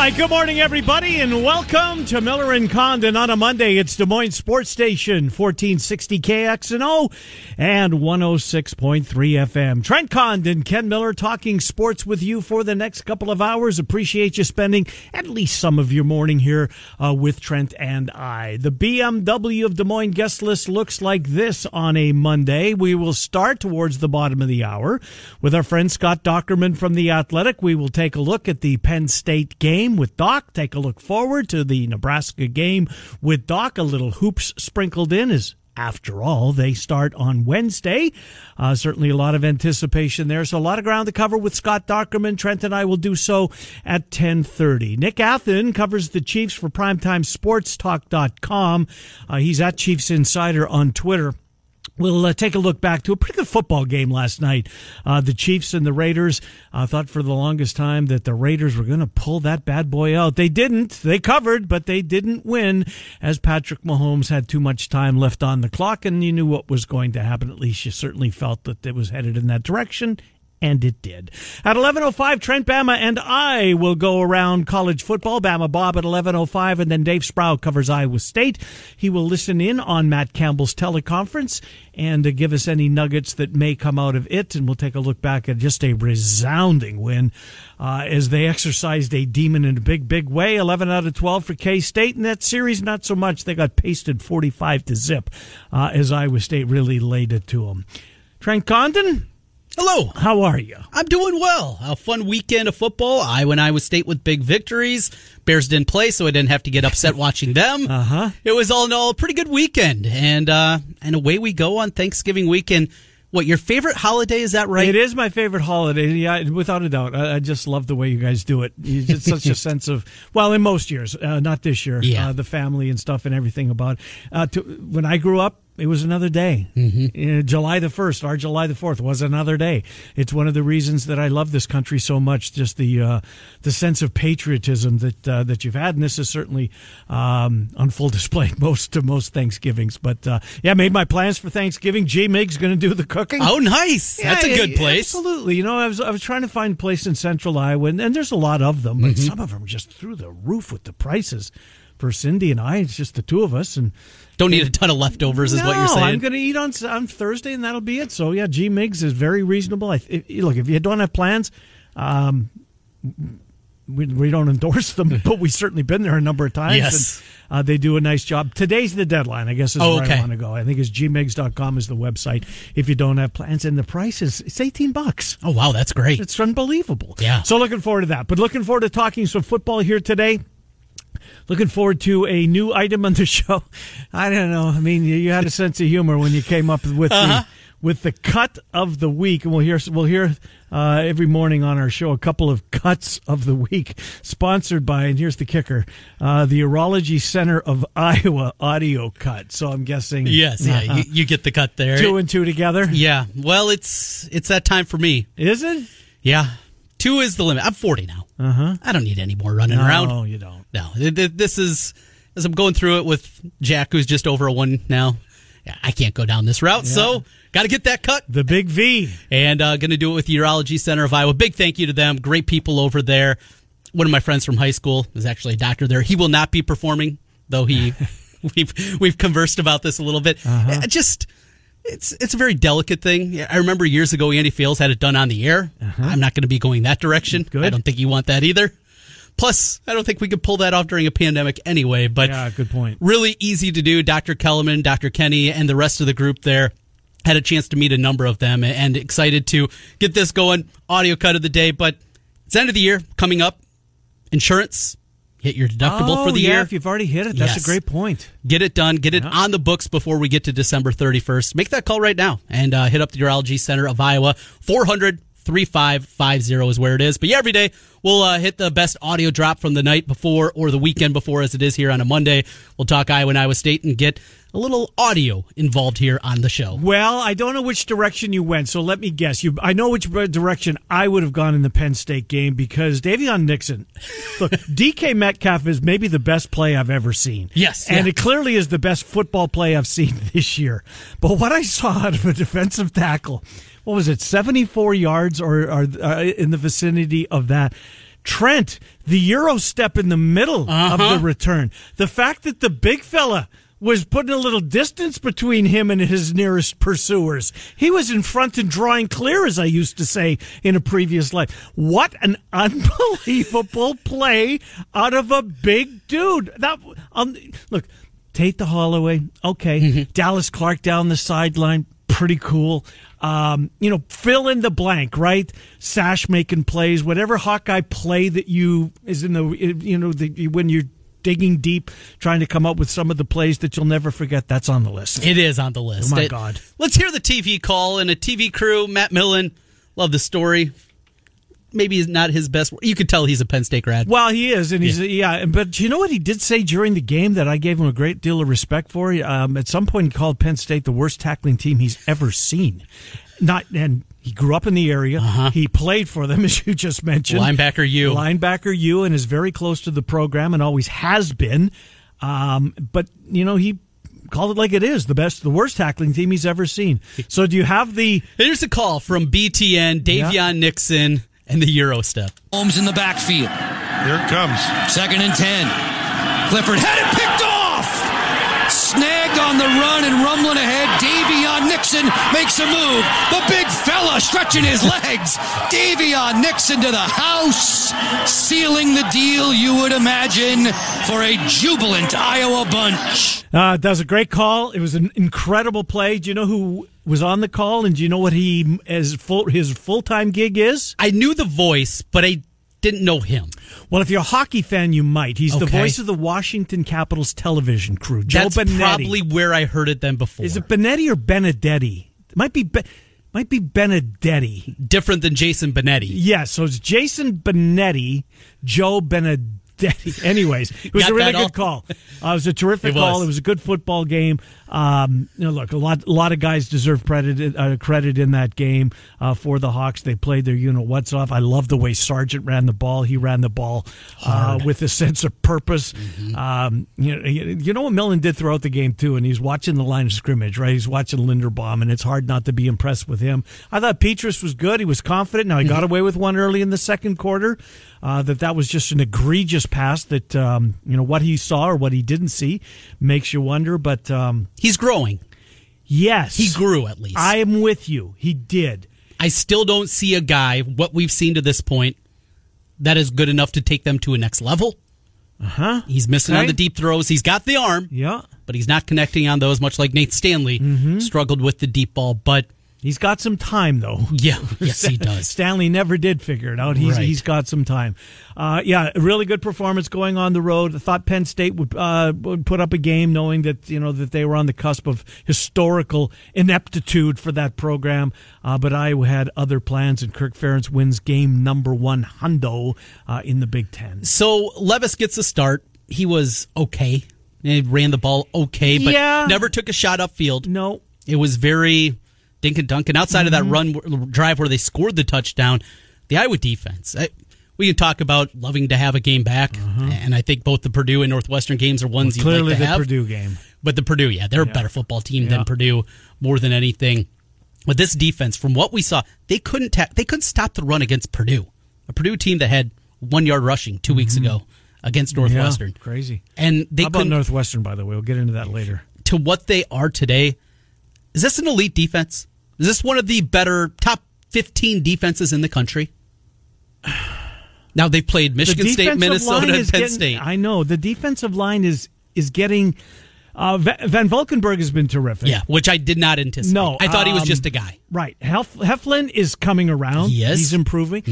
Right, good morning, everybody, and welcome to Miller and Condon on a Monday. It's Des Moines Sports Station, 1460 KXNO and 106.3 FM. Trent Condon, Ken Miller, talking sports with you for the next couple of hours. Appreciate you spending at least some of your morning here uh, with Trent and I. The BMW of Des Moines guest list looks like this on a Monday. We will start towards the bottom of the hour with our friend Scott Dochterman from The Athletic. We will take a look at the Penn State game with Doc. Take a look forward to the Nebraska game with Doc. A little hoops sprinkled in as after all, they start on Wednesday. Uh, certainly a lot of anticipation there. So a lot of ground to cover with Scott Dochterman. Trent and I will do so at 1030. Nick Athan covers the Chiefs for PrimetimeSportsTalk.com. Uh, he's at Chiefs Insider on Twitter. We'll uh, take a look back to a pretty good football game last night. Uh, the Chiefs and the Raiders. I uh, thought for the longest time that the Raiders were going to pull that bad boy out. They didn't. They covered, but they didn't win as Patrick Mahomes had too much time left on the clock and you knew what was going to happen. At least you certainly felt that it was headed in that direction and it did. At 11.05, Trent Bama and I will go around college football. Bama Bob at 11.05, and then Dave Sproul covers Iowa State. He will listen in on Matt Campbell's teleconference and uh, give us any nuggets that may come out of it, and we'll take a look back at just a resounding win uh, as they exercised a demon in a big, big way. 11 out of 12 for K-State, and that series not so much. They got pasted 45 to zip uh, as Iowa State really laid it to them. Trent Condon, Hello. How are you? I'm doing well. A fun weekend of football. I went Iowa State with big victories. Bears didn't play, so I didn't have to get upset watching them. Uh huh. It was all in all a pretty good weekend, and uh, and away we go on Thanksgiving weekend. What your favorite holiday is that right? It is my favorite holiday. Yeah, without a doubt. I, I just love the way you guys do it. It's such a sense of well, in most years, uh, not this year. Yeah, uh, the family and stuff and everything about. Uh, to, when I grew up, it was another day. Mm-hmm. July the 1st, our July the 4th was another day. It's one of the reasons that I love this country so much, just the uh, the sense of patriotism that uh, that you've had. And this is certainly um, on full display most to most Thanksgivings. But uh, yeah, made my plans for Thanksgiving. G Mig's going to do the cooking. Oh, nice. Yeah, That's a good place. Absolutely. You know, I was, I was trying to find a place in central Iowa, and, and there's a lot of them, but mm-hmm. some of them are just through the roof with the prices for Cindy and I. It's just the two of us, and don't need a ton of leftovers, is no, what you're saying. I'm going to eat on on Thursday, and that'll be it. So yeah, G Migs is very reasonable. I, if, look, if you don't have plans, um, we, we don't endorse them, but we've certainly been there a number of times. Yes. And, uh, they do a nice job. Today's the deadline, I guess, is oh, where okay. I want to go. I think it's gmigs.com is the website if you don't have plans. And the price is it's 18 bucks. Oh, wow, that's great. It's unbelievable. Yeah. So looking forward to that. But looking forward to talking some football here today looking forward to a new item on the show. I don't know. I mean, you had a sense of humor when you came up with uh-huh. the with the cut of the week, and we'll hear we'll hear uh, every morning on our show a couple of cuts of the week, sponsored by. And here's the kicker: uh, the Urology Center of Iowa audio cut. So I'm guessing, yes, yeah, uh, you, you, get the cut there. Two and two together. Yeah. Well, it's it's that time for me. Is it? Yeah. Two is the limit. I'm 40 now. Uh huh. I don't need any more running no, around. No, you don't. No, this is as I'm going through it with Jack, who's just over a one now. I can't go down this route, yeah. so got to get that cut. The big V, and uh, going to do it with the Urology Center of Iowa. Big thank you to them. Great people over there. One of my friends from high school is actually a doctor there. He will not be performing, though. He we've we've conversed about this a little bit. Uh-huh. Just it's it's a very delicate thing. I remember years ago Andy Fales had it done on the air. Uh-huh. I'm not going to be going that direction. Good. I don't think you want that either. Plus, I don't think we could pull that off during a pandemic anyway. But yeah, good point. Really easy to do. Dr. Kellerman, Dr. Kenny, and the rest of the group there had a chance to meet a number of them and excited to get this going. Audio cut of the day, but it's end of the year coming up. Insurance, hit your deductible oh, for the yeah, year. If you've already hit it, that's yes. a great point. Get it done. Get it yeah. on the books before we get to December 31st. Make that call right now and uh, hit up the Urology Center of Iowa. 400 3550 is where it is. But yeah, every day we'll uh, hit the best audio drop from the night before or the weekend before, as it is here on a Monday. We'll talk Iowa and Iowa State and get a little audio involved here on the show. Well, I don't know which direction you went, so let me guess. You, I know which direction I would have gone in the Penn State game because Daviyon Nixon. Look, DK Metcalf is maybe the best play I've ever seen. Yes, and yeah. it clearly is the best football play I've seen this year. But what I saw out of a defensive tackle, what was it, seventy-four yards or, or uh, in the vicinity of that? Trent, the Euro step in the middle Uh-huh. of the return. The fact that the big fella was putting a little distance between him and his nearest pursuers. He was in front and drawing clear, as I used to say in a previous life. What an unbelievable play out of a big dude. That um, look, Tate the Holloway, okay. Dallas Clark down the sideline, pretty cool. Um, you know, fill in the blank, right? Sash making plays, whatever Hawkeye play that you is in the you know the when you're digging deep, trying to come up with some of the plays that you'll never forget. That's on the list. It is on the list. Oh, my It- God. Let's hear the TV call and a TV crew. Matt Millen, love the story. Maybe not his best. You could tell he's a Penn State grad. Well, he is, and he's yeah. But you know what he did say during the game that I gave him a great deal of respect for. Um, at some point, he called Penn State the worst tackling team he's ever seen. Not and he grew up in the area. He played for them, as you just mentioned. Linebacker U. linebacker U, and is very close to the program and always has been. Um, but you know he called it like it is the best, the worst tackling team he's ever seen. So do you have the? Here's a call from BTN, Daviyon Yeah. Nixon, and the Euro step. Holmes in the backfield. Here it comes. Second and 10. Clifford had it picked off! Snagged on the run and rumbling ahead. Daviyon Nixon makes a move. The big fella stretching his legs. Daviyon Nixon to the house, sealing the deal, you would imagine, for a jubilant Iowa bunch. Uh, that was a great call. It was an incredible play. Do you know who was on the call, and do you know what he as full his full time gig is? I knew the voice, but I didn't know him. Well, if you're a hockey fan, you might. He's the voice of the Washington Capitals television crew. Joe That's Benetti. probably where I heard it then before. is it Benetti or Benedetti? It might be. Be- might be Benedetti. different than Jason Benetti? Yes, so it's Jason Benetti, Joe Benedetti. Anyways, it was Got a really good call. Uh, it was a terrific It was. call. It was a good football game. Um, you know, look, a lot, a lot of guys deserve credit, uh, credit in that game uh, for the Hawks. They played their unit what's off. I love the way Sargent ran the ball. He ran the ball uh, with a sense of purpose. Mm-hmm. Um, you know, you you know what Millen did throughout the game too, and he's watching the line of scrimmage, right? He's watching Linderbaum, and it's hard not to be impressed with him. I thought Petras was good. He was confident. Now he got away with one early in the second quarter. Uh, that that was just an egregious pass. That um, you know what he saw or what he didn't see makes you wonder. But um, He's growing. yes, He grew at least. I am with you. He did. I still don't see a guy, what we've seen to this point, that is good enough to take them to a next level. Uh huh. He's missing on the deep throws. He's got the arm, Yeah. but he's not connecting on those, much like Nate Stanley Mm-hmm. struggled with the deep ball. But He's got some time though. yeah, yes, he does. Stanley never did figure it out. He's Right. he's got some time. Uh, yeah, really good performance going on the road. I thought Penn State would uh, would put up a game, knowing that you know that they were on the cusp of historical ineptitude for that program. Uh, but Iowa had other plans, and Kirk Ferentz wins game number one hundo uh, in the Big Ten. So Levis gets a start. He was okay. He ran the ball okay, but Yeah. never took a shot upfield. No, It was very dink and dunk. And outside of that Mm-hmm. run drive where they scored the touchdown, the Iowa defense. I, we can talk about loving to have a game back, and I think both the Purdue and Northwestern games are ones you Uh-huh. clearly like the have. Purdue game. But the Purdue, yeah, they're a better football team Yeah. than Purdue more than anything. But this defense, from what we saw, they couldn't ta- they couldn't stop the run against Purdue, a Purdue team that had one yard rushing 2 weeks ago against Northwestern, Mm-hmm. Yeah, crazy. and they How about Northwestern? By the way, we'll get into that later. to what they are today. Is this an elite defense? Is this one of the better top fifteen defenses in the country? Now they've played Michigan The State, Minnesota, and Penn getting- State. I know the defensive line is is getting. Uh, Van Valkenburg has been terrific. yeah, which I did not anticipate. No, I thought he was um, just a guy. Right. Hef- Heflin is coming around. He is. He's improving.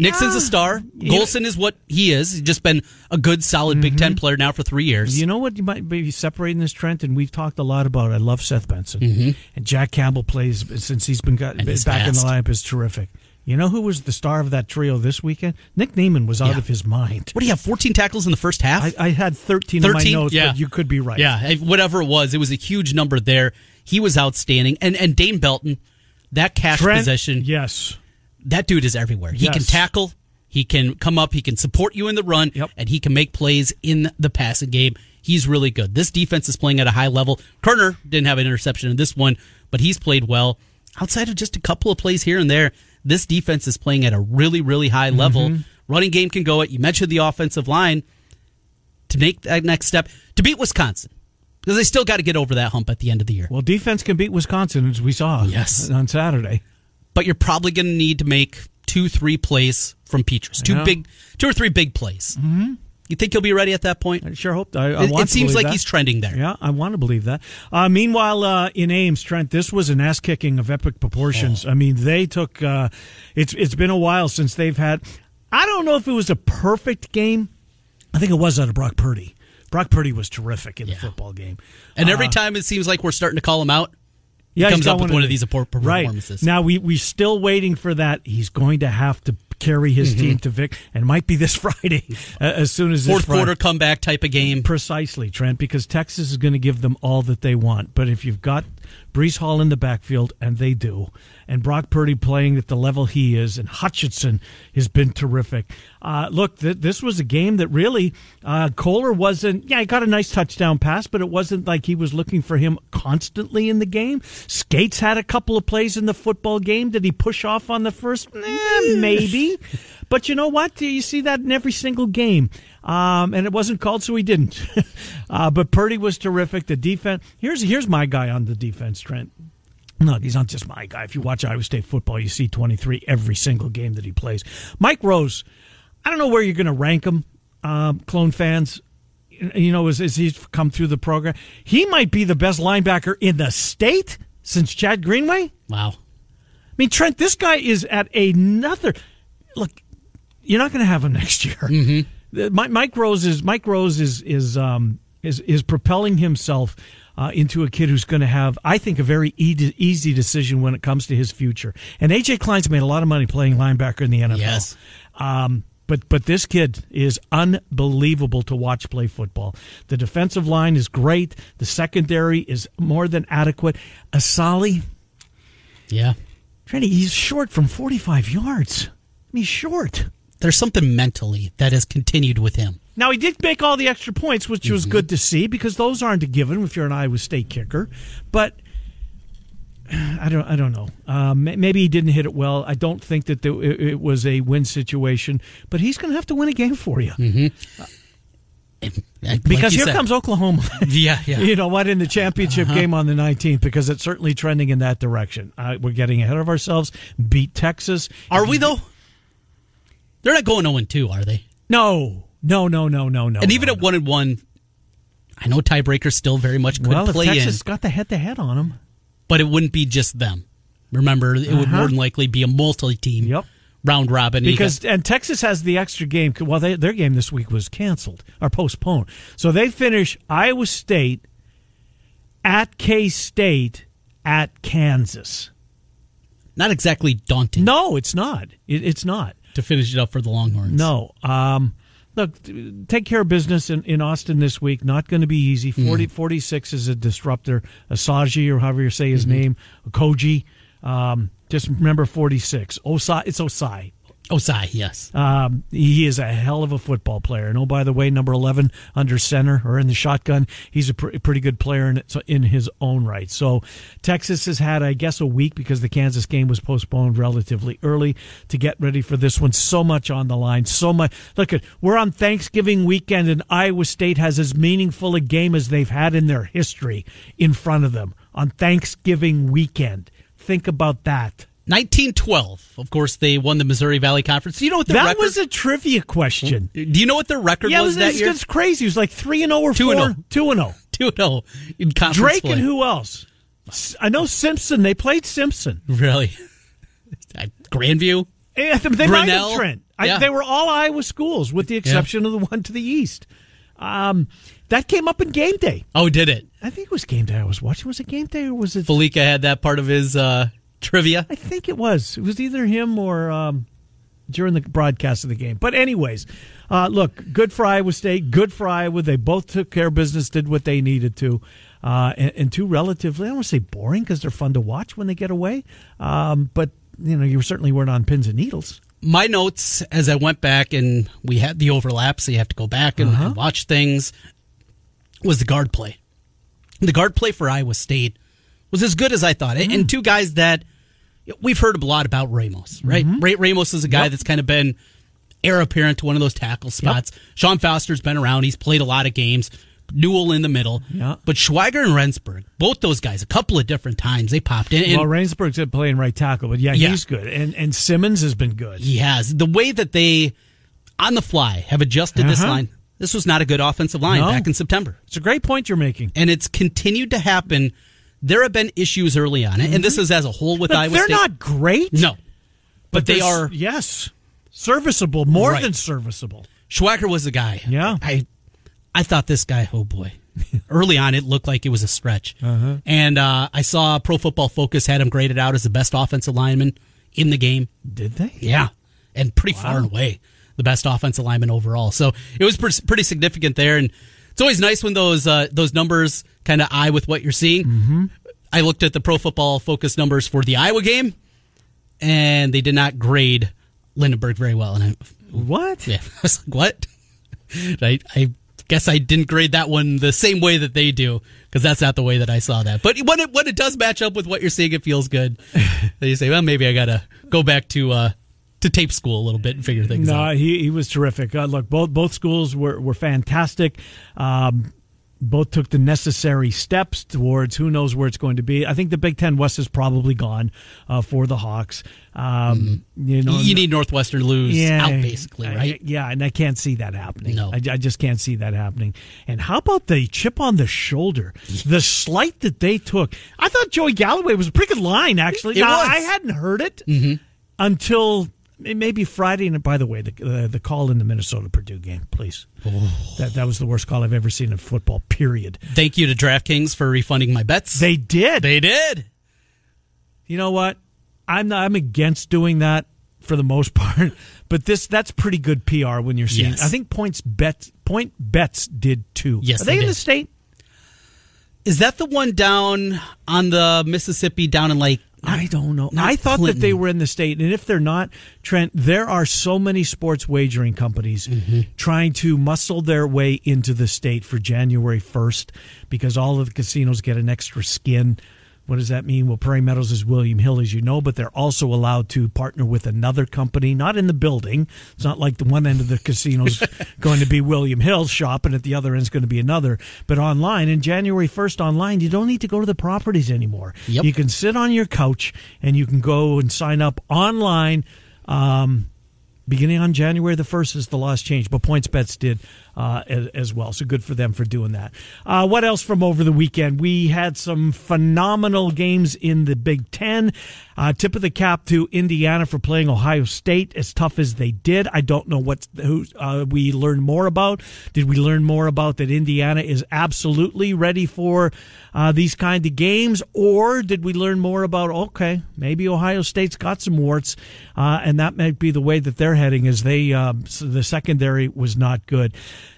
Nixon's a star. Golston is what he is. He's just been a good, solid Big Mm-hmm. Ten player now for three years. You know what you might be separating this Trent, and we've talked a lot about. it. I love Seth Benson, and Jack Campbell plays since he's been got Mm-hmm. Back in the lineup is terrific. You know who was the star of that trio this weekend? Nick Niemann was out Yeah. of his mind. What do you have? 14 tackles in the first half? I, I had 13, in my 13? notes, Yeah. but you could be right. Yeah, whatever it was, it was a huge number there. He was outstanding. And and Dane Belton, that cash Trent, possession, Yes. That dude is everywhere. He can tackle, he can come up, he can support you in the run, Yep. and he can make plays in the passing game. He's really good. This defense is playing at a high level. Koerner didn't have an interception in this one, but he's played well. Outside of just a couple of plays here and there, this defense is playing at a really, really high level. Mm-hmm. Running game can go it. You mentioned the offensive line to make that next step to beat Wisconsin because they still got to get over that hump at the end of the year. Well, defense can beat Wisconsin, as we saw Yes. on Saturday. But you're probably going to need to make two, three plays from Petras. Two Yeah. big, two or three big plays. Mm-hmm. You think he'll be ready at that point? I sure hope. I, I It, want it to seems like that. he's trending there. Yeah, I want to believe that. Uh, meanwhile, uh, in Ames, Trent, this was an ass kicking of epic proportions. Oh. I mean, they took. Uh, it's it's been a while since they've had. I don't know if it was a perfect game. I think it was out of Brock Purdy. Brock Purdy was terrific in the football game. And every Uh, time it seems like we're starting to call him out, yeah, he he's comes up with one of these performances. Right now, we we're still waiting for that. He's going to have to carry his team to Vic, and might be this Friday. uh, as soon as this fourth quarter comeback type of game. Precisely, Trent, because Texas is going to give them all that they want. But if you've got Breece Hall in the backfield, and they do, and Brock Purdy playing at the level he is, and Hutchinson has been terrific. Uh, look, th- this was a game that really uh, Kolar wasn't. Yeah, he got a nice touchdown pass, but it wasn't like he was looking for him constantly in the game. Scates had a couple of plays in the football game. Did he push off on the first? Eh, maybe. But you know what? You see that in every single game. Um, and it wasn't called, so he didn't. uh, but Purdy was terrific. The defense. Here's here's my guy on the defense, Trent. No, he's not just my guy. If you watch Iowa State football, you see 23 every single game that he plays. Mike Rose, I don't know where you're going to rank him, um, clone fans. You know, as, as he's come through the program, he might be the best linebacker in the state since Chad Greenway. Wow. I mean, Trent, this guy is at another. Look, you're not going to have him next year. Mm-hmm. Mike, Mike Rose is Mike Rose is is um is is propelling himself uh, into a kid who's going to have, I think, a very e- easy decision when it comes to his future. And AJ Klein's made a lot of money playing linebacker in the NFL. Yes. Um, but but this kid is unbelievable to watch play football. The defensive line is great. The secondary is more than adequate. Assalley, Yeah. Trenny, he's short from 45 yards. I mean, he's short. There's something mentally that has continued with him. Now, he did make all the extra points, which was good to see because those aren't a given if you're an Iowa State kicker. But I don't, I don't know. Um, maybe he didn't hit it well. I don't think that the, it, it was a win situation. But he's going to have to win a game for you Like because here said. comes Oklahoma. Yeah, yeah. You know what? In the championship game on the 19th, because it's certainly trending in that direction. Uh, we're getting ahead of ourselves. Beat Texas. Are we though? They're not going 0 2, are they? No, no, no, no, no, no. and even no, at 1 and 1, I know tiebreakers still very much could well, if play Texas in, got the head-to-head on them. but it wouldn't be just them. Remember, it would Uh-huh. more than likely be a multi-team Yep. round robin. Because and Texas has the extra game. Well, they, their game this week was canceled or postponed, so they finish Iowa State at K State at Kansas. not exactly daunting No, it's not. It, it's not. To finish it up for the Longhorns. No. Um, look, take care of business in, in Austin this week. Not going to be easy. 40, 46 is a disruptor. Asaji, or however you say his name, Koji. Um, just remember 46. Ossai, it's Ossai. Ossai, yes. Um, he is a hell of a football player. And oh, by the way, number 11 under center or in the shotgun, he's a pr- pretty good player in, in his own right. So Texas has had, I guess, a week because the Kansas game was postponed relatively early to get ready for this one. So much on the line. So much. Look at, we're on Thanksgiving weekend and Iowa State has as meaningful a game as they've had in their history in front of them on Thanksgiving weekend. Think about that. 1912. Of course, they won the Missouri Valley Conference. Do you know what their That record was a trivia question. Do you know what their record Yeah, was it that year? it's crazy. It was like three and zero or Two and oh. two and zero. 2 and 0 in conference Drake play. and who else? I know Simpson. They played Simpson. Really? Grandview? Eh, They might have Trent. I, Yeah. They were all Iowa schools, with the exception of the one to the east. Um, that came up in game day. Oh, did it? I think it was game day. I was watching. Was it game day or was it? Falika had that part of his uh, trivia. I think it was. It was either him or um, during the broadcast of the game. But anyways, uh, look, good for Iowa State. Good for Iowa. They both took care of business, did what they needed to. Uh, and, and two relatively, I don't want to say boring because they're fun to watch when they get away. Um, but you know, you certainly weren't on pins and needles. My notes as I went back and we had the overlap, so you have to go back and, Uh-huh. and watch things. Was the guard play? The guard play for Iowa State was as good as I thought, Mm. and two guys that we've heard a lot about. Ramos, right? Mm-hmm. Ray Ramos is a guy that's kind of been heir apparent to one of those tackle spots. Sean Foster's been around; he's played a lot of games. Newell in the middle, Yeah. but Schweiger and Remsburg, both those guys, a couple of different times they popped in. And well, Rainsburg's playing right tackle, but yeah, Yeah. he's good. And and Simmons has been good. He has. The way that they, on the fly, have adjusted this Uh-huh. line. This was not a good offensive line No. back in September. It's a great point you're making. And it's continued to happen. There have been issues early on, and this is as a whole with But Iowa they're State. not great. No. But, they they're yes, serviceable, more Right. than serviceable. Schwacker was the guy. Yeah. I I thought this guy, oh boy. Early on, it looked like it was a stretch. Uh-huh. And uh, I saw Pro Football Focus had him graded out as the best offensive lineman in the game. Did they? Yeah, and pretty far and away the best offensive lineman overall. So it was pretty, pretty significant there, and it's always nice when those uh, those numbers kind of eye with what you're seeing. Mm-hmm. I looked at the Pro Football Focus numbers for the Iowa game, and they did not grade Linderbaum very well. And I, What? yeah, I was like, what? I, I guess I didn't grade that one the same way that they do because that's not the way that I saw that. But when it when it does match up with what you're seeing, it feels good. then you say, well, maybe I gotta go back to uh, to tape school a little bit and figure things No, out. he he was terrific. Uh, look, both both schools were were fantastic. Um, both took the necessary steps towards who knows where it's going to be. I think the Big Ten West is probably gone uh, for the Hawks. Um, You know, Mm-hmm. you need Northwestern lose yeah, out basically, I- right? yeah, and I can't see that happening. No. I, I just can't see that happening. And how about the chip on the shoulder, the slight that they took? I thought Joey Galloway was a pretty good line, actually. Now. I hadn't heard it until maybe Friday. And by the way, the uh, the call in the Minnesota Purdue game, please. That that was the worst call I've ever seen in football. Period. Thank you to DraftKings for refunding my bets. They did. they did. you know what? I'm not, I'm against doing that for the most part, but this that's pretty good PR when you're seeing. Yes. I think points bet point bets did too. Yes, are they, they in did. the state? Is that the one down on the Mississippi down in like? I don't know. not I thought that they were in the state, and if they're not, Trent, there are so many sports wagering companies Mm-hmm. trying to muscle their way into the state for January first because all of the casinos get an extra skin. What does that mean? Well, Prairie Meadows is William Hill, as you know, but they're also allowed to partner with another company, not in the building. It's not like the one end of the casino's going to be William Hill's shop, and at the other end is going to be another. But online, and January 1st online, you don't need to go to the properties anymore. Yep. You can sit on your couch and you can go and sign up online. Um, beginning on January the 1st is the last change, but Points Bets did uh, as, as well. So good for them for doing that. Uh, what else from over the weekend? We had some phenomenal games in the Big Ten. Uh, tip of the cap to Indiana for playing Ohio State as tough as they did. I don't know what who uh, we learned more about. Did we learn more about that Indiana is absolutely ready for uh, these kind of games, or did we learn more about okay, maybe Ohio State's got some warts, uh, and that might be the way that they're heading as they so the secondary was not good.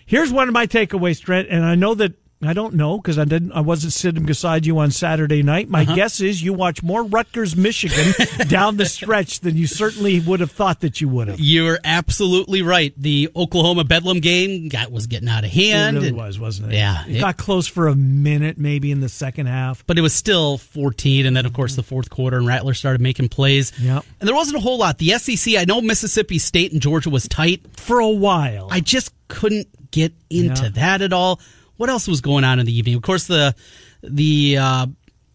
Here's one of my takeaways, Trent, and I know that I don't know because I didn't. I wasn't sitting beside you on Saturday night. My uh-huh. guess is you watch more Rutgers, Michigan down the stretch than you certainly would have thought that you would have. You're absolutely right. The Oklahoma Bedlam game got was getting out of hand. It really and- was, wasn't it? Yeah, it, it- got close for a minute, maybe in the second half. but it was still 14 and then of course the fourth quarter and rattler started making plays Yep. and there wasn't a whole lot the sec i know mississippi state and georgia was tight For a while, i just couldn't get into Yeah. that at all what else was going on in the evening of course the the uh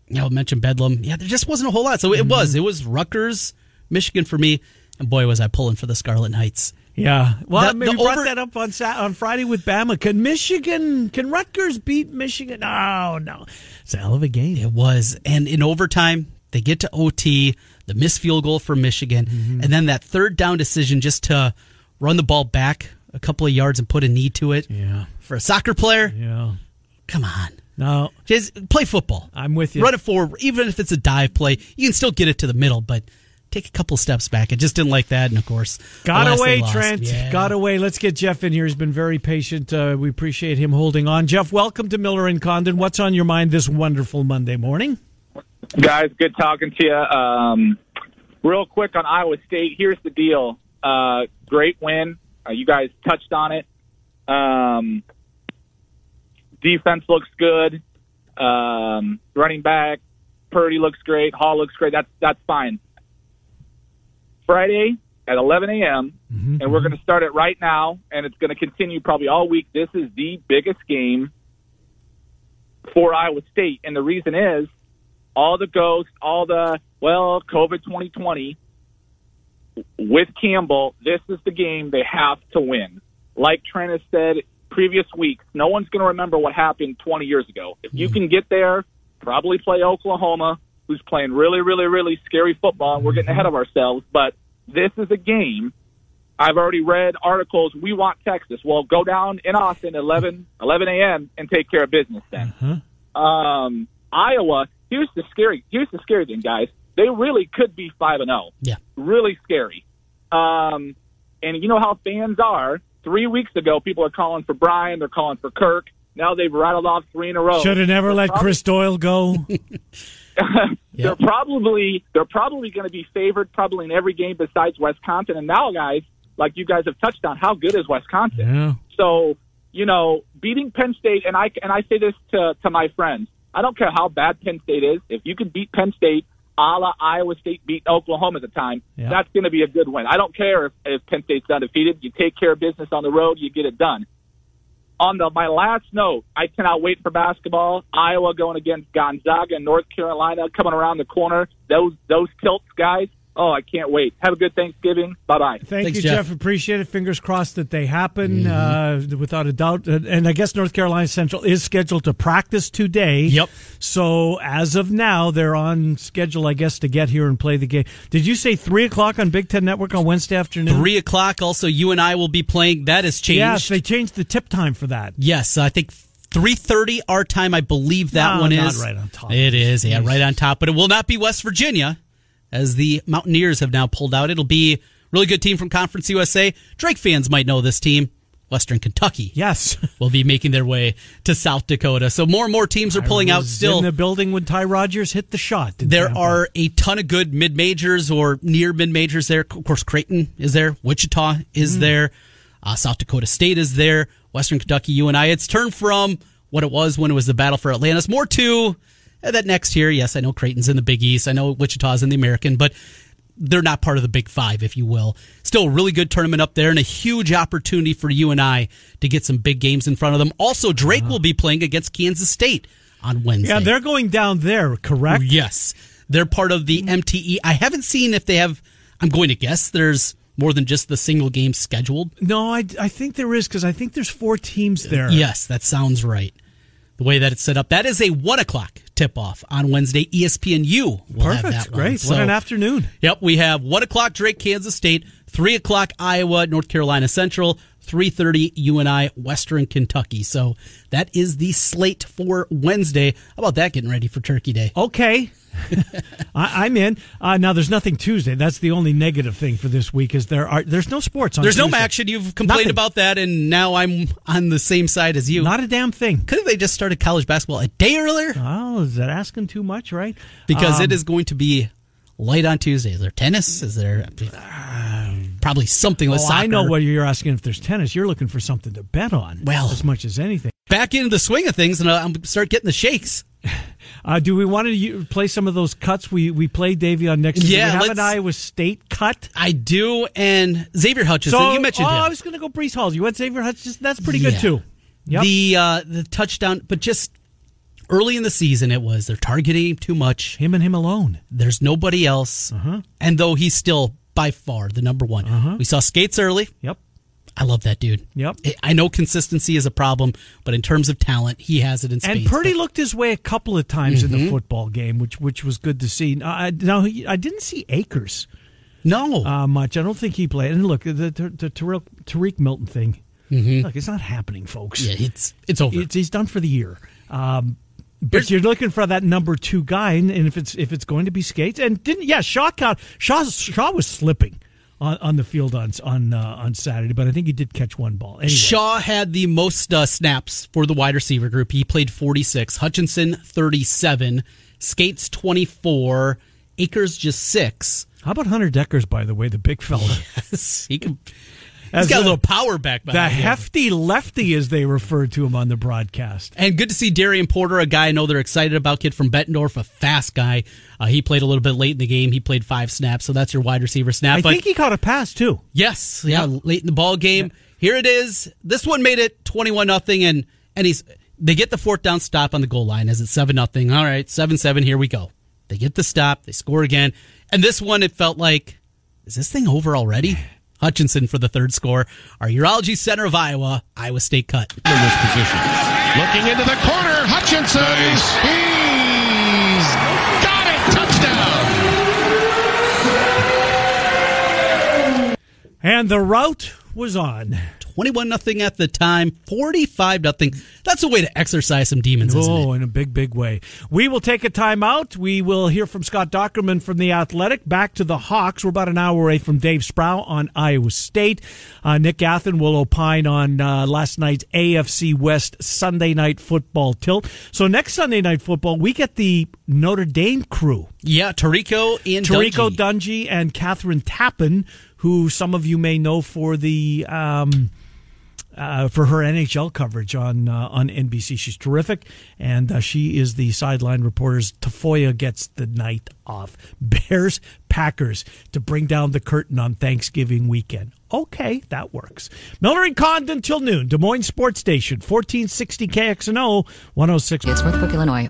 you know mentioned bedlam yeah there just wasn't a whole lot so it Mm-hmm. was it was Rutgers, michigan for me and boy was i pulling for the scarlet knights Yeah. Well, The- the brought over- that up on Sat- on Friday with Bama. Can Michigan, can Rutgers beat Michigan? No, no. It's a hell of a game. It was. And in overtime, they get to OT, the missed field goal for Michigan, Mm-hmm. and then that third down decision just to run the ball back a couple of yards and put a knee to it. Yeah. For a soccer player, Yeah. come on. No, Just play football. I'm with you. Run it forward, even if it's a dive play. You can still get it to the middle, but take a couple steps back. I just didn't like that, and of course, Got alas, they away, lost. Trent. Yeah. Got away. Let's get Jeff in here. He's been very patient. Uh, we appreciate him holding on. Jeff, welcome to Miller and Condon. What's on your mind this wonderful Monday morning? Guys, good talking to you. Um, real quick on Iowa State, here's the deal. Uh, great win. Uh, you guys touched on it. Um, defense looks good. Um, running back, Purdy looks great. Hall looks great. That's that's fine. Friday at 11 a.m. and we're going to start it right now, and it's going to continue probably all week. This is the biggest game for Iowa State, and the reason is all the ghosts, all the well, COVID 2020 with Campbell. This is the game they have to win. Like Trent has said previous weeks, no one's going to remember what happened 20 years ago. If you can get there, probably play Oklahoma, who's playing really, really, really scary football, and we're getting ahead of ourselves. But this is a game. I've already read articles. We want Texas. Well, go down in Austin at 11, 11 a.m. and take care of business then. Um, Iowa. Here's the scary. Here's the scary thing, guys. They really could be five and zero. Yeah. Really scary. Um, and you know how fans are. Three weeks ago, people are calling for Brian. They're calling for Kirk. Now they've rattled off three in a row. Should have never let Probably- Chris Doyle go. they're probably they're probably going to be favored probably in every game besides Wisconsin. And now, guys, like you guys have touched on, how good is Wisconsin? Yeah. So you know, beating Penn State, and I and I say this to to my friends, I don't care how bad Penn State is. If you can beat Penn State, a la Iowa State beat Oklahoma at the time, Yeah. that's going to be a good win. I don't care if, if Penn State's undefeated. You take care of business on the road, you get it done. On the my last note, I cannot wait for basketball. Iowa going against Gonzaga and North Carolina coming around the corner. Those those tilts, guys. Oh, I can't wait. Have a good Thanksgiving. Bye bye. Thank Thanks, you, Jeff. Jeff. Appreciate it. Fingers crossed that they happen uh, without a doubt. And and I guess North Carolina Central is scheduled to practice today. Yep. So as of now, they're on schedule, I guess, to get here and play the game. Did you say three o'clock on Big Ten Network on Wednesday afternoon? Three o'clock. Also, you and I will be playing. That has changed. Yes, they changed the tip time for that. Yes, I think three thirty our time. I believe that No, one not is right on top. It is, yeah, right on top. But it will not be West Virginia, as the Mountaineers have now pulled out. It'll be a really good team from Conference USA. Drake fans might know this team. Western Kentucky Yes. will be making their way to South Dakota. So more and more teams are pulling I out still. in the building when Ty Rogers hit the shot. There Tampa. are a ton of good mid majors or near mid majors there. Of course, Creighton is there. Wichita is Mm. there. Uh, South Dakota State is there. Western Kentucky, UNI. It's turned from what it was when it was the battle for Atlantis more to Uh, that next year. Yes, I know Creighton's in the Big East. I know Wichita's in the American, but they're not part of the Big Five, if you will. Still a really good tournament up there and a huge opportunity for you and I to get some big games in front of them. Also, Drake ah. will be playing against Kansas State on Wednesday. Yeah, they're going down there, correct? Yes. They're part of the hmm. MTE. I haven't seen if they have, I'm going to guess there's more than just the single game scheduled. No, I, I think there is because I think there's four teams there. Yes, that sounds right. The way that it's set up. That is a one o'clock tip off on Wednesday. ESPNU will have Perfect. that one. Great. So- what an afternoon. Yep, we have one o'clock Drake, Kansas State, three o'clock Iowa, North Carolina Central, three thirty UNI, Western Kentucky. So that is the slate for Wednesday. How about that? Getting ready for Turkey Day. Okay. I, I'm in. Uh, now, there's nothing Tuesday. That's the only negative thing for this week is there are there's no sports on There's no action. You've complained Nothing. about that, and now I'm on the same side as you. Not a damn thing. Couldn't they just started college basketball a day earlier? Oh, is that asking too much, right? Because Um, it is going to be light on Tuesday. Is there tennis? Is there probably something with Oh, soccer? I know what you're asking if there's tennis. You're looking for something to bet on. Well- as much as anything. Back into the swing of things, and I'm start getting the shakes. Uh, do we want to play some of those cuts we, we played, Davey, on next? Yeah, we have an Iowa State cut. I do, and Xavier Hutchinson. So, you mentioned oh, him. I was going to go Breece Hall. You went Xavier Hutchinson. That's pretty Yeah. good too. Yep. The uh, the touchdown, but just early in the season, it was they're targeting him too much. him and him alone. There's nobody else, Uh-huh. and though he's still by far the number one. We saw Scates early. Yep. I love that dude. Yep. I- know consistency is a problem, but in terms of talent, he has it in spades. And Purdy But looked his way a couple of times in Mm-hmm. the football game, which which was good to see. Now, I, now I didn't see Akers no, uh, much. I don't think he played. And look, the, the, the Tarique, Tarique Milton thing. Look, it's not happening, folks. Mm-hmm. yeah, it's it's over. It's, he's done for the year. Um, But you're looking for that number two guy, and, and if it's if it's going to be Scates, and didn't yeah Shaw count Shaw Shaw was slipping on, on the field on on uh, on Saturday, but I think he did catch one ball. Anyway. Shaw had the most uh, snaps for the wide receiver group. He played 46. Hutchinson 37. Scates 24. Akers just six. How about Hunter Dekkers? by the way, the big fella? Yes, he can. He's got a, a little power back. The hefty lefty, as they referred to him on the broadcast. And good to see Darien Porter, a guy I know they're excited about, kid from Bettendorf, a fast guy. Uh, he played a little bit late in the game. He played five snaps, so that's your wide receiver snap. I but, think he caught a pass too. Yes, yeah, yeah. late in the ball game. Yeah. Here it is. This one made it twenty-one nothing, and and he's they get the fourth down stop on the goal line as it's seven nothing. All right, seven seven. Here we go. They get the stop. They score again, and this one it felt like, is this thing over already? Hutchinson for the third score. Our Urology Center of Iowa, Iowa State cut. In this position. Looking into the corner, Hutchinson. Nice. He's got it. Touchdown. And the route was on. 21 nothing at the time, 45 nothing. That's a way to exercise some demons, oh, in a big, big way. We will take a timeout. We will hear from Scott Dochterman from The Athletic. Back to the Hawks. We're about an hour away from Dave Sproul on Iowa State. Uh, Nick Athan will opine on uh, last night's AFC West Sunday night football tilt. So next Sunday night football, we get the Notre Dame crew. Yeah, Tirico and Tirico Dungy and Kathryn Tappen, who some of you may know for the um, uh, for her NHL coverage on uh, on NBC. She's terrific, and uh, she is the sideline reporters. Tafoya gets the night off. Bears Packers to bring down the curtain on Thanksgiving weekend. Okay, that works. Miller and Condon till noon. Des Moines Sports Station, 1460 KXNO, 106. It's Northbrook, Illinois.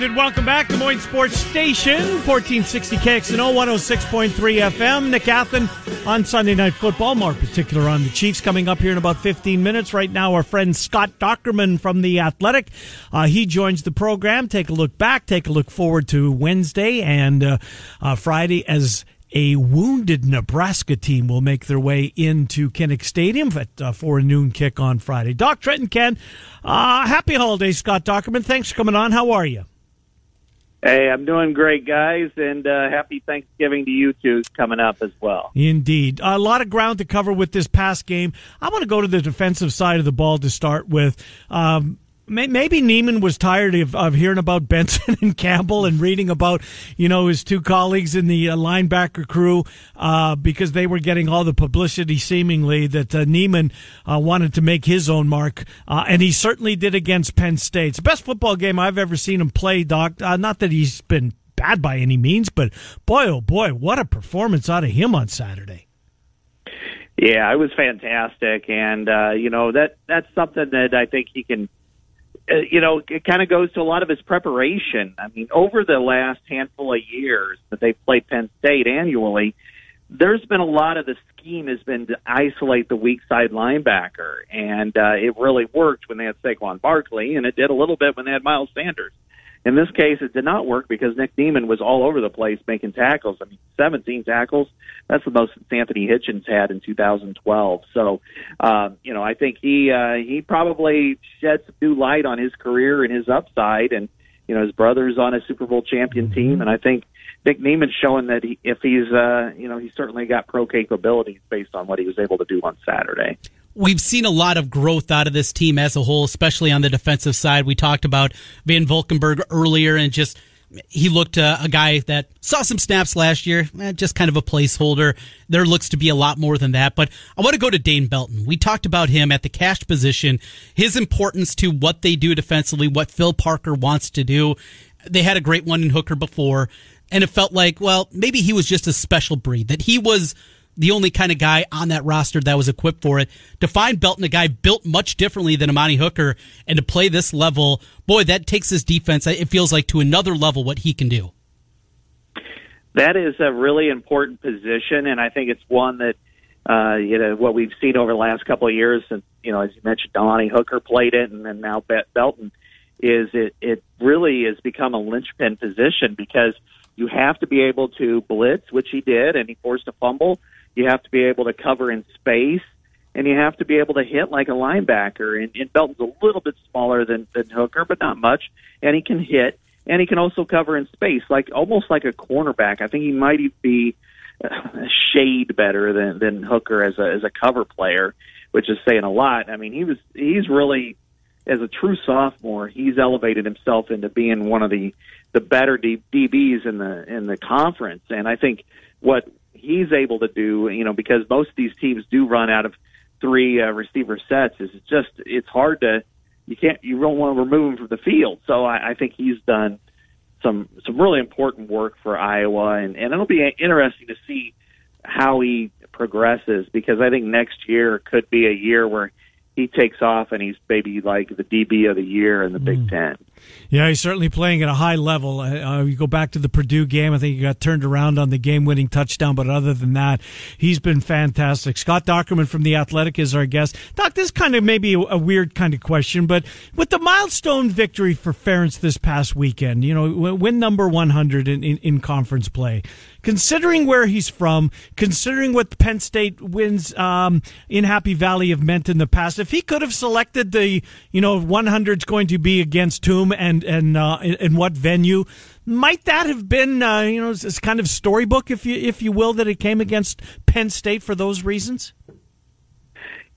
Condon, welcome back. Des Moines Sports Station, 1460 KXNO, 106.3 FM. Nick Athan on Sunday Night Football, more particular on the Chiefs, coming up here in about 15 minutes. Right now, our friend Scott Dochterman from The Athletic. Uh, he joins the program. Take a look back, take a look forward to Wednesday and uh, uh, Friday as a wounded Nebraska team will make their way into Kinnick Stadium at, uh, for a noon kick on Friday. Doc Trenton Ken, uh, happy holidays, Scott Dochterman. Thanks for coming on. How are you? Hey, I'm doing great, guys, and uh, happy Thanksgiving to you two coming up as well. Indeed. A lot of ground to cover with this past game. I want to go to the defensive side of the ball to start with. Um, maybe Niemann was tired of, of hearing about Benson and Campbell and reading about, you know, his two colleagues in the uh, linebacker crew uh, because they were getting all the publicity seemingly that uh, Niemann uh, wanted to make his own mark. Uh, and he certainly did against Penn State. It's the best football game I've ever seen him play, Doc. Uh, not that he's been bad by any means, but boy, oh boy, what a performance out of him on Saturday. Yeah, it was fantastic, and you know that that's something that I think he can you know, it kind of goes to a lot of his preparation. I mean, over the last handful of years that they've played Penn State annually, there's been a lot of the scheme has been to isolate the weak side linebacker, and uh, it really worked when they had Saquon Barkley, and it did a little bit when they had Miles Sanders. In this case, it did not work because Nick Niemann was all over the place making tackles. I mean, 17 tackles. That's the most Anthony Hitchens had in 2012. So, uh, you know, I think he uh, he probably shed some new light on his career and his upside. And you know, his brother's on a Super Bowl champion team, and I think Nick Niemann's showing that he, if he's, uh, you know, he's certainly got pro capabilities based on what he was able to do on Saturday we've seen a lot of growth out of this team as a whole, especially on the defensive side. We talked about Van Valkenburg earlier and just he looked uh, a guy that saw some snaps last year, eh, just kind of a placeholder. There looks to be a lot more than that. But I want to go to Dane Belton. We talked about him at the cash position, his importance to what they do defensively, what Phil Parker wants to do. They had a great one in Hooker before, and it felt like, well, maybe he was just a special breed, that he was the only kind of guy on that roster that was equipped for it. To find Belton, a guy built much differently than Amani Hooker, and to play this level, boy, that takes this defense, it feels like, to another level what he can do. That is a really important position, and I think it's one that, uh, you know, what we've seen over the last couple of years, and, you know, as you mentioned, Amani Hooker played it, and then now Belton, is it, it really has become a linchpin position because you have to be able to blitz, which he did, and he forced a fumble you have to be able to cover in space, and you have to be able to hit like a linebacker. And, and Belton's a little bit smaller than, than Hooker, but not much. And he can hit, and he can also cover in space, like almost like a cornerback. I think he might be a shade better than than Hooker as a as a cover player, which is saying a lot. I mean, he was he's really as a true sophomore, he's elevated himself into being one of the the better DBs in the in the conference. And I think what he's able to do, you know, because most of these teams do run out of three uh, receiver sets. Is just it's hard to you can't you don't want to remove him from the field. So I, I think he's done some some really important work for Iowa, and and it'll be interesting to see how he progresses because I think next year could be a year where he takes off and he's maybe like the DB of the year in the mm. Big Ten. Yeah, he's certainly playing at a high level. Uh, uh, you go back to the Purdue game, I think he got turned around on the game-winning touchdown, but other than that, he's been fantastic. Scott Dochterman from The Athletic is our guest. Doc, this kind of maybe a, weird kind of question, but with the milestone victory for Ferentz this past weekend, you know, win number 100 in, in, in conference play, considering where he's from, considering what Penn State wins um, in Happy Valley have meant in the past, if he could have selected the, you know, 100's going to be against whom and and uh, in what venue, might that have been, uh, you know, this kind of storybook, if you if you will, that it came against Penn State for those reasons?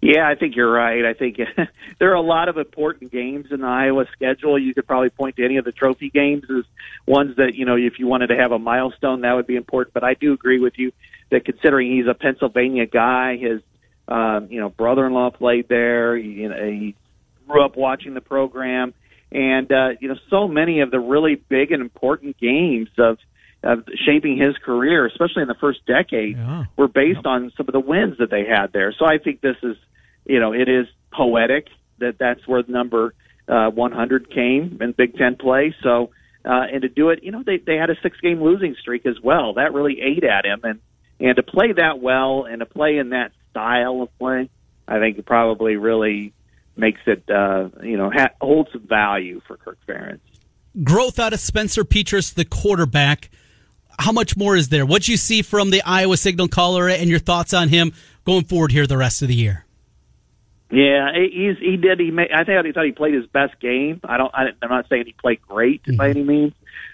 Yeah, I think you're right. I think there are a lot of important games in the Iowa schedule. You could probably point to any of the trophy games as ones that, you know, if you wanted to have a milestone, that would be important. But I do agree with you that considering he's a Pennsylvania guy, his, um, you know, brother-in-law played there. You know, he grew up watching the program. And, uh, you know, so many of the really big and important games of, of shaping his career, especially in the first decade, yeah. were based yep. on some of the wins that they had there. So I think this is you know, it is poetic that that's where the number uh, 100 came in Big Ten play. So, uh, and to do it, you know, they they had a six game losing streak as well. That really ate at him, and and to play that well and to play in that style of play, I think probably really makes it, uh, you know, ha- hold some value for Kirk Ferentz. Growth out of Spencer Petras, the quarterback. How much more is there? What you see from the Iowa signal caller and your thoughts on him going forward here the rest of the year? Yeah, he's he did. He made, I think he thought he played his best game. I don't. I, I'm not saying he played great mm-hmm. by any means,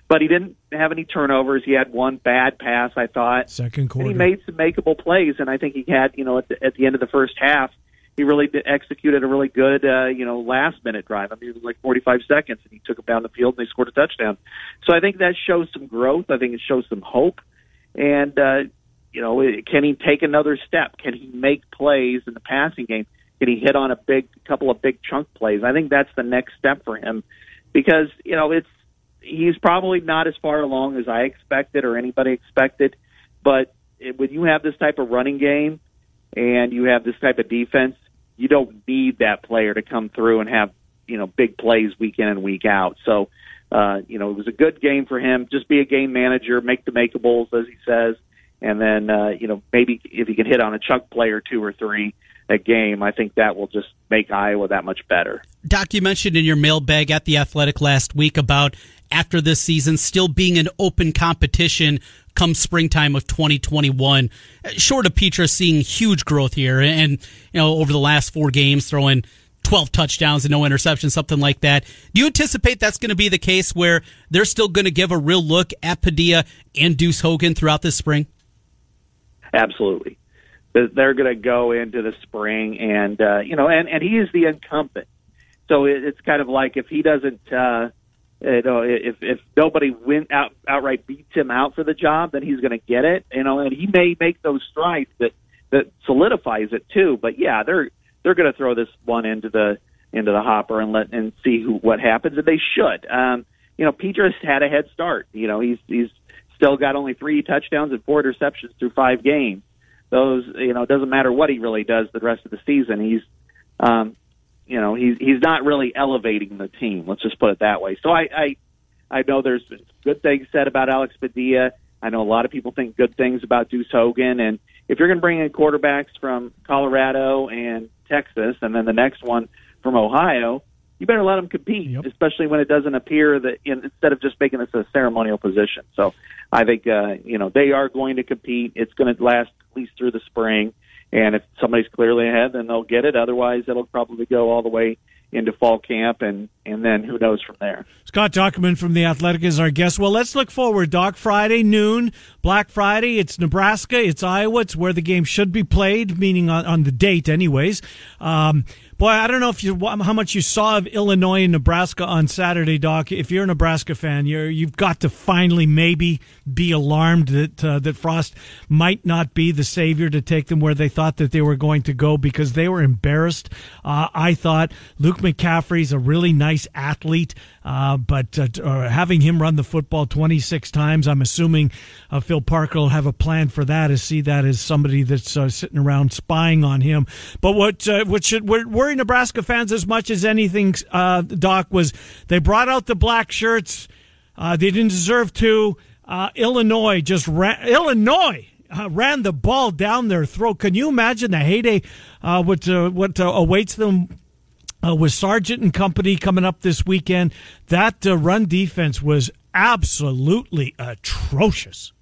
but he didn't have any turnovers. He had one bad pass, I thought. Second quarter, and he made some makeable plays, and I think he had. You know, at the, at the end of the first half, he really executed a really good, uh, you know, last minute drive. I mean, it was like 45 seconds, and he took him down the field and they scored a touchdown. So I think that shows some growth. I think it shows some hope, and uh, you know, can he take another step? Can he make plays in the passing game? Can he hit on a big couple of big chunk plays? I think that's the next step for him because you know it's he's probably not as far along as I expected or anybody expected, but when you have this type of running game and you have this type of defense, you don't need that player to come through and have you know big plays week in and week out. So uh, you know it was a good game for him. Just be a game manager, make the makeables as he says, and then uh, you know maybe if he can hit on a chunk play or two or three a game, I think that will just make Iowa that much better. Doc, you mentioned in your mailbag at the Athletic last week about after this season still being an open competition come springtime of 2021. Short of Petras seeing huge growth here, and you know over the last four games throwing 12 touchdowns and no interceptions, something like that. Do you anticipate that's going to be the case where they're still going to give a real look at Padilla and Deuce Hogan throughout this spring? Absolutely they're going to go into the spring, and uh, you know, and and he is the incumbent, so it's kind of like if he doesn't, uh, you know, if if nobody win out outright beats him out for the job, then he's going to get it, you know, and he may make those strides that that solidifies it too. But yeah, they're they're going to throw this one into the into the hopper and let and see who what happens, and they should. Um, you know, Petras had a head start. You know, he's he's still got only three touchdowns and four interceptions through five games. those, you know, it doesn't matter what he really does the rest of the season. He's, um, you know, he's he's not really elevating the team. Let's just put it that way. So I I, I know there's good things said about Alex Padilla. I know a lot of people think good things about Deuce Hogan, and if you're going to bring in quarterbacks from Colorado and Texas, and then the next one from Ohio, you better let them compete, Yep. especially when it doesn't appear that in, instead of just making this a ceremonial position. So I think uh, you know they are going to compete. It's going to last at least through the spring, and if somebody's clearly ahead, then they'll get it. Otherwise, it'll probably go all the way into fall camp, and and then who knows from there. Scott Dochterman from The Athletic is our guest. Well, let's look forward. Doc, Friday, noon, Black Friday. It's Nebraska, it's Iowa. It's where the game should be played, meaning on, on the date, anyways. Um, boy, I don't know if you how much you saw of Illinois and Nebraska on Saturday, Doc. If you're a Nebraska fan, you're, you've got to finally maybe be alarmed that uh, that Frost might not be the savior to take them where they thought that they were going to go because they were embarrassed. Uh, I thought Luke McCaffrey's a really nice athlete, uh, but uh, uh, having him run the football 26 times, I'm assuming uh, Phil Parker will have a plan for that. To see that as somebody that's uh, sitting around spying on him. But what uh, what should worry Nebraska fans as much as anything, Doc, was they brought out the black shirts. They didn't deserve to. Illinois just ran. Illinois uh, ran the ball down their throat. Can you imagine the heyday? Uh, what uh, what awaits them uh, with Sargent and company coming up this weekend? That uh, run defense was absolutely atrocious.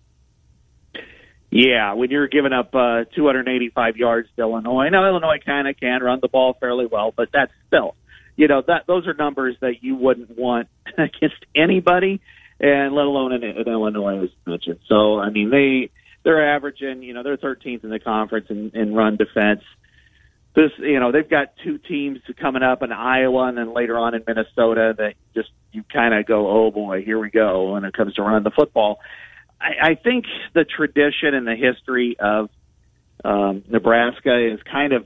Yeah, when you're giving up uh, 285 yards to Illinois, now Illinois kind of can run the ball fairly well, but that's still, you know, that those are numbers that you wouldn't want against anybody, and let alone in, in Illinois, as mentioned. So, I mean, they they're averaging, you know, they're 13th in the conference in, in run defense. This, you know, they've got two teams coming up in Iowa and then later on in Minnesota that just you kind of go, oh boy, here we go when it comes to running the football. I, I think the tradition and the history of um, Nebraska is kind of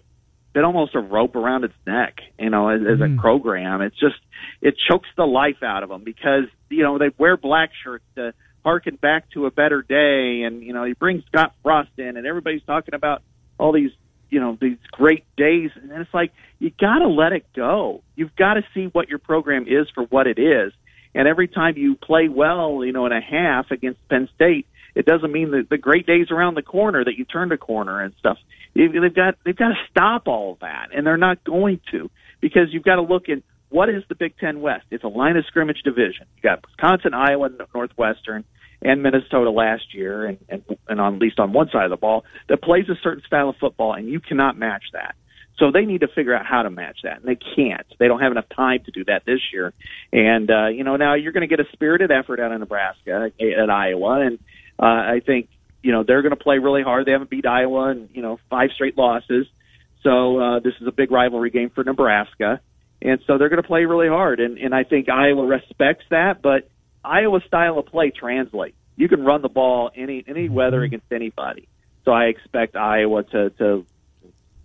been almost a rope around its neck, you know, as, as a program. It's just it chokes the life out of them because you know they wear black shirts to harken back to a better day, and you know he brings Scott Frost in, and everybody's talking about all these you know these great days, and it's like you got to let it go. You've got to see what your program is for what it is. And every time you play well, you know, in a half against Penn State, it doesn't mean that the great days around the corner that you turned a corner and stuff. They've got they've got to stop all of that, and they're not going to because you've got to look at what is the Big Ten West. It's a line of scrimmage division. You got Wisconsin, Iowa, Northwestern, and Minnesota last year, and and, and on at least on one side of the ball that plays a certain style of football, and you cannot match that. So they need to figure out how to match that, and they can't. They don't have enough time to do that this year. And uh, you know, now you're going to get a spirited effort out of Nebraska at Iowa, and uh, I think you know they're going to play really hard. They haven't beat Iowa in you know five straight losses, so uh, this is a big rivalry game for Nebraska, and so they're going to play really hard. And and I think Iowa respects that, but Iowa's style of play translates. You can run the ball any any weather mm-hmm. against anybody. So I expect Iowa to to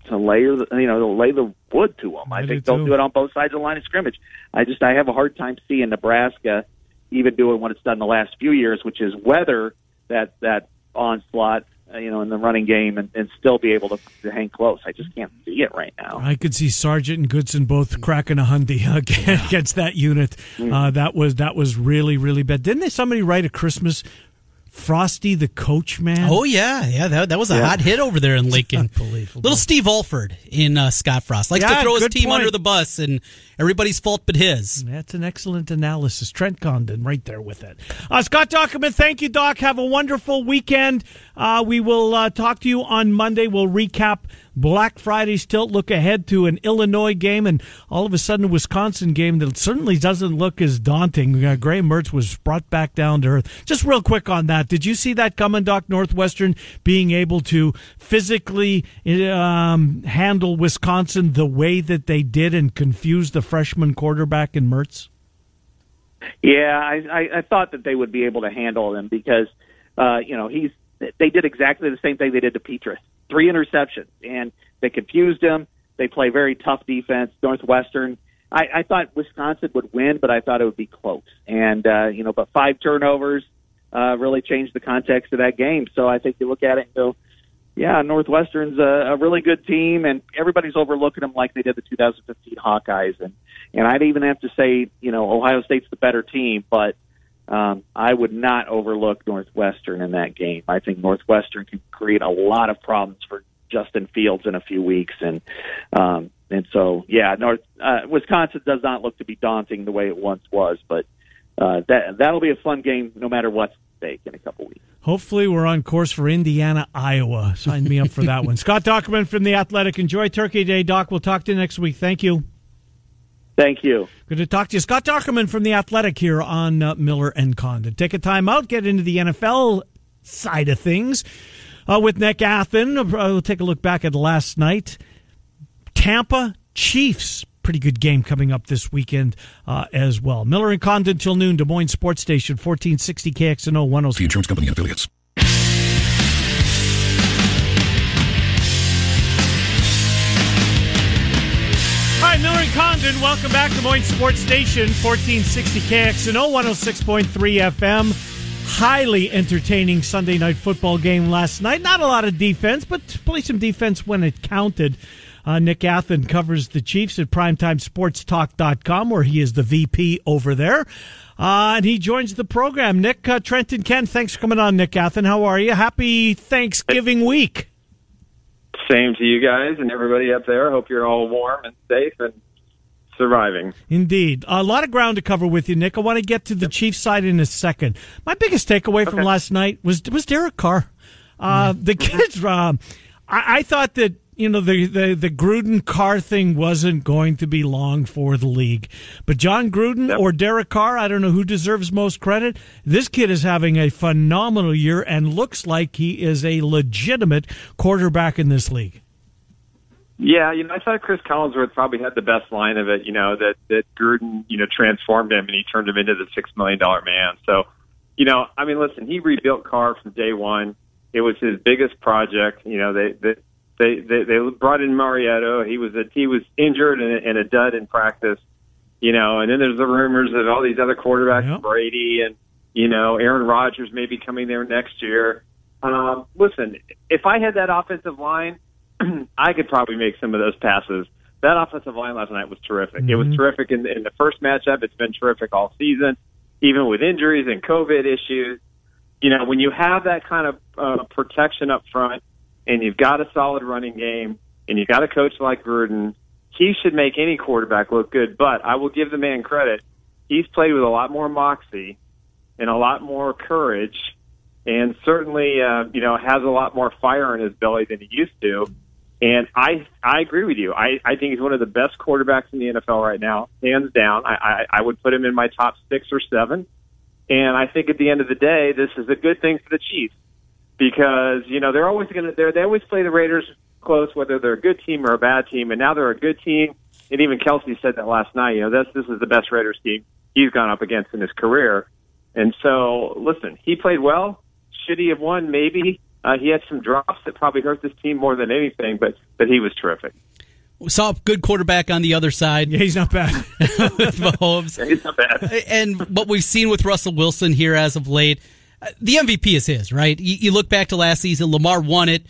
to lay the you know to lay the wood to them. I, I think do they'll too. do it on both sides of the line of scrimmage. I just I have a hard time seeing Nebraska even doing what it's done the last few years, which is weather that that onslaught uh, you know in the running game and, and still be able to, to hang close. I just can't see it right now. I could see Sargent and Goodson both cracking a hundy against that unit. Uh, that was that was really really bad. Didn't they somebody write a Christmas Frosty the Coach Man? Oh yeah, yeah. That, that was a hot hit over there in Lincoln. unbelievable. Little Steve Alford in uh, Scott Frost likes Yeah, to throw his team point. under the bus, and everybody's fault but his. That's an excellent analysis. Trent Condon right there with it. Uh, Scott Dochterman, thank you, Doc. Have a wonderful weekend. Uh, we will uh, talk to you on Monday. We'll recap Black Friday's tilt, look ahead to an Illinois game, and all of a sudden a Wisconsin game that certainly doesn't look as daunting. Uh, Graham Mertz was brought back down to earth. Just real quick on that. Did you see that coming, Doc? Northwestern being able to physically um, handle Wisconsin the way that they did and confuse the freshman quarterback in Mertz? Yeah, I, I, I thought that they would be able to handle him because, uh, you know, he's they did exactly the same thing they did to Petras. Three interceptions, and they confused him. They play very tough defense. Northwestern. I, I thought Wisconsin would win, but I thought it would be close. And uh, you know, but five turnovers uh, really changed the context of that game. So I think you look at it and go, yeah, Northwestern's a, a really good team, and everybody's overlooking them like they did the 2015 Hawkeyes. And and I'd even have to say, you know, Ohio State's the better team, but um, I would not overlook Northwestern in that game. I think Northwestern can create a lot of problems for Justin Fields in a few weeks, and um, and so yeah, North uh, Wisconsin does not look to be daunting the way it once was, but uh, that that'll be a fun game no matter what's at stake in a couple weeks. Hopefully, we're on course for Indiana, Iowa. Sign me up for that one. Scott Dochterman from The Athletic. Enjoy Turkey Day, Doc. We'll talk to you next week. Thank you. Thank you. Good to talk to you. Scott Dochterman from The Athletic here on uh, Miller and Condon. Take a time out, get into the NFL side of things uh, with Nick Athan. Uh, we'll take a look back at last night. Tampa Chiefs. Pretty good game coming up this weekend uh, as well. Miller and Condon till noon, Des Moines Sports Station, 1460 KXNO 106. The insurance company and affiliates. Hi, Miller and Condon. Welcome back to Moines Sports Station, 1460 KXNO 106.3 FM. Highly entertaining Sunday night football game last night. Not a lot of defense, but play some defense when it counted. Uh, Nick Athan covers the Chiefs at primetimesportstalk.com, where he is the VP over there. Uh, and he joins the program. Nick, uh, and Ken, thanks for coming on, Nick Athan. How are you? Happy Thanksgiving week. Same to you guys and everybody up there. Hope you're all warm and safe and surviving. Indeed. A lot of ground to cover with you, Nick. I want to get to the Chiefs side in a second. My biggest takeaway from last night was was Derek Carr. Uh, the kids, uh, I, I thought that, you know, the, the, the Gruden Carr thing wasn't going to be long for the league. But Jon Gruden or Derek Carr, I don't know who deserves most credit. This kid is having a phenomenal year and looks like he is a legitimate quarterback in this league. Yeah, you know, I thought Cris Collinsworth probably had the best line of it. You know that that Gruden, you know, transformed him and he turned him into the six million dollar man. So, you know, I mean, listen, he rebuilt Carr from day one. It was his biggest project. You know, they they they they, they brought in Mariota. He was a, he was injured and, a- and a dud in practice. You know, and then there's the rumors of all these other quarterbacks, Yep. Brady and you know Aaron Rodgers maybe coming there next year. Um, listen, if I had that offensive line, I could probably make some of those passes. That offensive line last night was terrific. It was terrific in, in the first matchup. It's been terrific all season, even with injuries and COVID issues. You know, when you have that kind of uh, protection up front, and you've got a solid running game, and you've got a coach like Gruden, he should make any quarterback look good. But I will give the man credit; he's played with a lot more moxie and a lot more courage, and certainly, uh, you know, has a lot more fire in his belly than he used to. And I I agree with you. I, I think he's one of the best quarterbacks in the NFL right now, hands down. I, I, I would put him in my top six or seven. And I think at the end of the day, this is a good thing for the Chiefs because you know they're always going to they they always play the Raiders close, whether they're a good team or a bad team. And now they're a good team. And even Kelce said that last night. You know, this this is the best Raiders team he's gone up against in his career. And so, listen, he played well. Should he have won? Maybe. Uh, he had some drops that probably hurt this team more than anything, but but he was terrific. We saw a good quarterback on the other side. Yeah, he's not bad. with Mahomes. He's not bad. and what we've seen with Russell Wilson here as of late, the MVP is his, right? You, you look back to last season, Lamar won it.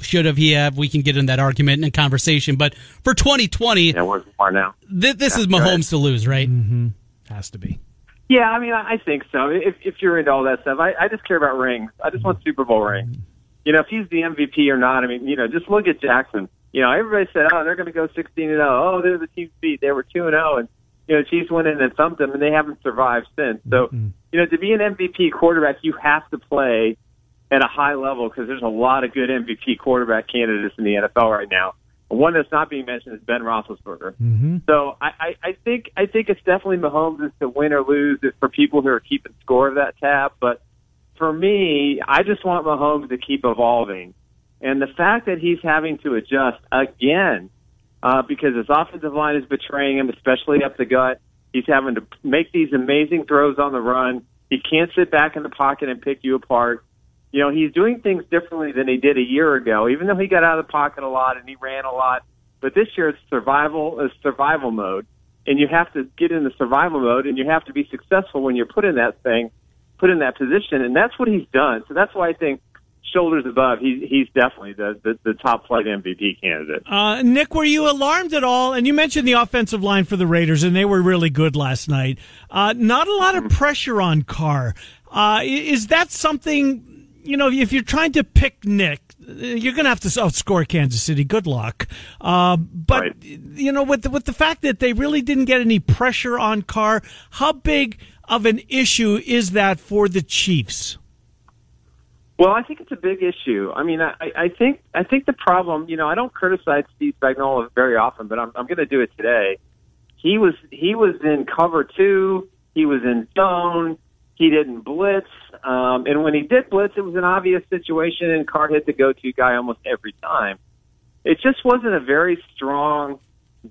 Should have he have? We can get in that argument and conversation. But for 2020, Yeah, where's Lamar now? th- this is That's right. Mahomes to lose, right? Mm-hmm. Has to be. Yeah, I mean, I I think so. If if you're into all that stuff, I, I just care about rings. I just want Super Bowl rings. You know, if he's the MVP or not. I mean, you know, just look at Jackson. You know, everybody said, oh, they're going to go 16 and 0. Oh, they're the Chiefs beat. They were 2 and 0, and you know, Chiefs went in and thumped them, and they haven't survived since. So, you know, to be an MVP quarterback, you have to play at a high level because there's a lot of good MVP quarterback candidates in the NFL right now. One that's not being mentioned is Ben Roethlisberger. Mm-hmm. So I, I, I think I think it's definitely Mahomes is to win or lose for people who are keeping score of that tab. But for me, I just want Mahomes to keep evolving, and the fact that he's having to adjust again uh, because his offensive line is betraying him, especially up the gut. He's having to make these amazing throws on the run. He can't sit back in the pocket and pick you apart. You know, he's doing things differently than he did a year ago, even though he got out of the pocket a lot and he ran a lot. But this year it's survival, it's survival mode. And you have to get in the survival mode and you have to be successful when you're put in that thing, put in that position. And that's what he's done. So that's why I think shoulders above, he, he's definitely the, the, the top flight MVP candidate. Uh, Nick, were you alarmed at all? And you mentioned the offensive line for the Raiders, and they were really good last night. Uh, not a lot of pressure on Carr. Uh, is that something, you know, if you're trying to pick Nick, uh, you're going to have to outscore Kansas City. Good luck. Uh, but, Right. you know, with the, with the fact that they really didn't get any pressure on Carr, how big of an issue is that for the Chiefs? Well, I think it's a big issue. I mean, I, I think I think the problem, you know, I don't criticize Steve Spagnuolo very often, but I'm, I'm going to do it today. He was he was in cover two. He was in zone. He didn't blitz, um, and when he did blitz, it was an obvious situation, and Carr hit the go-to guy almost every time. It just wasn't a very strong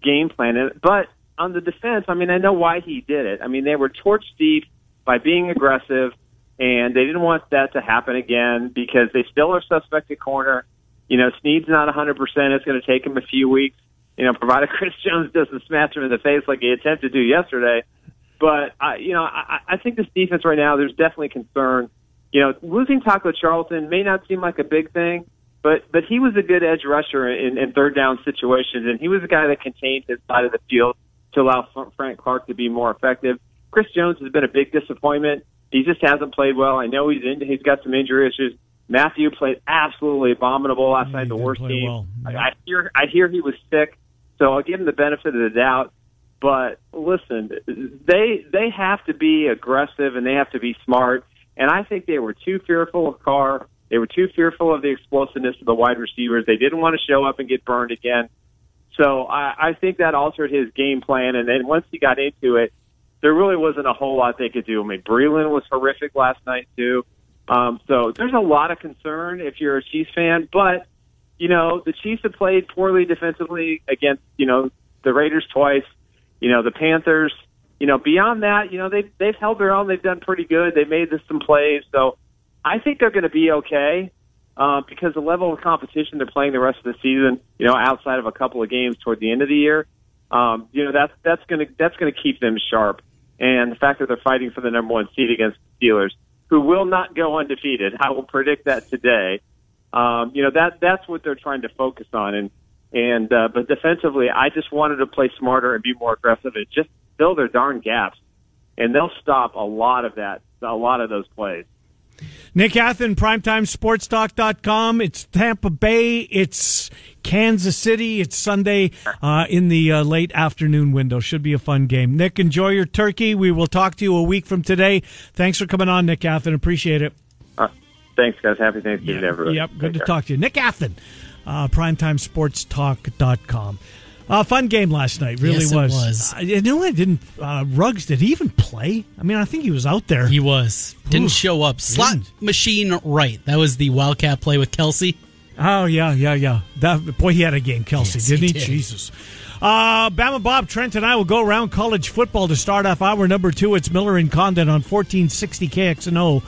game plan. But on the defense, I mean, I know why he did it. I mean, they were torched deep by being aggressive, and they didn't want that to happen again because they still are suspect at corner. You know, Sneed's not 100%. It's going to take him a few weeks. You know, provided Chris Jones doesn't smash him in the face like he attempted to do yesterday. But I, you know, I, I think this defense right now, there's definitely concern. You know, losing Taco Charlton may not seem like a big thing, but but he was a good edge rusher in, in third down situations, and he was a guy that contained his side of the field to allow Frank Clark to be more effective. Chris Jones has been a big disappointment. He just hasn't played well. I know he's in, he's got some injury issues. Mathieu played absolutely abominable last Yeah, night, the worst team. well. I, Yeah. I hear I hear he was sick, so I'll give him the benefit of the doubt. But listen, they they have to be aggressive and they have to be smart. And I think they were too fearful of Carr. They were too fearful of the explosiveness of the wide receivers. They didn't want to show up and get burned again. So I, I think that altered his game plan. And then once he got into it, there really wasn't a whole lot they could do. I mean, Breeland was horrific last night too. Um, so there's a lot of concern if you're a Chiefs fan. But you know, the Chiefs have played poorly defensively against you know the Raiders twice. You know, the Panthers. You know, beyond that, you know they've they've held their own. They've done pretty good. They've made this some plays. So I think they're going to be okay uh, because the level of competition they're playing the rest of the season, you know, outside of a couple of games toward the end of the year, um, you know, that's that's going to that's going to keep them sharp. And the fact that they're fighting for the number one seed against the Steelers, who will not go undefeated, I will predict that today. Um, you know, that that's what they're trying to focus on. And and uh, but defensively, I just wanted to play smarter and be more aggressive and just fill their darn gaps, and they'll stop a lot of that, a lot of those plays. Nick Athan, PrimetimeSportsTalk.com. It's Tampa Bay. It's Kansas City. It's Sunday uh, in the uh, late afternoon window. Should be a fun game. Nick, enjoy your turkey. We will talk to you a week from today. Thanks for coming on, Nick Athan. Appreciate it. Uh, thanks, guys. Happy Thanksgiving, to everyone. Yep, good Take to care. talk to you. Nick Athan, uh, PrimetimeSportsTalk.com. Uh, fun game last night, really Yes, it was. was. Uh, you know, I didn't. Uh, Ruggs, did he even play? I mean, I think he was out there. He was. Didn't Ooh, show up. Slot didn't. machine right. That was the Wildcat play with Kelce. Oh yeah, yeah, yeah. That boy, he had a game, Kelce, Yes, didn't he he? did. Jesus. Uh, Bama Bob Trent and I will go around college football to start off hour number two. It's Miller and Condon on fourteen sixty KXNO.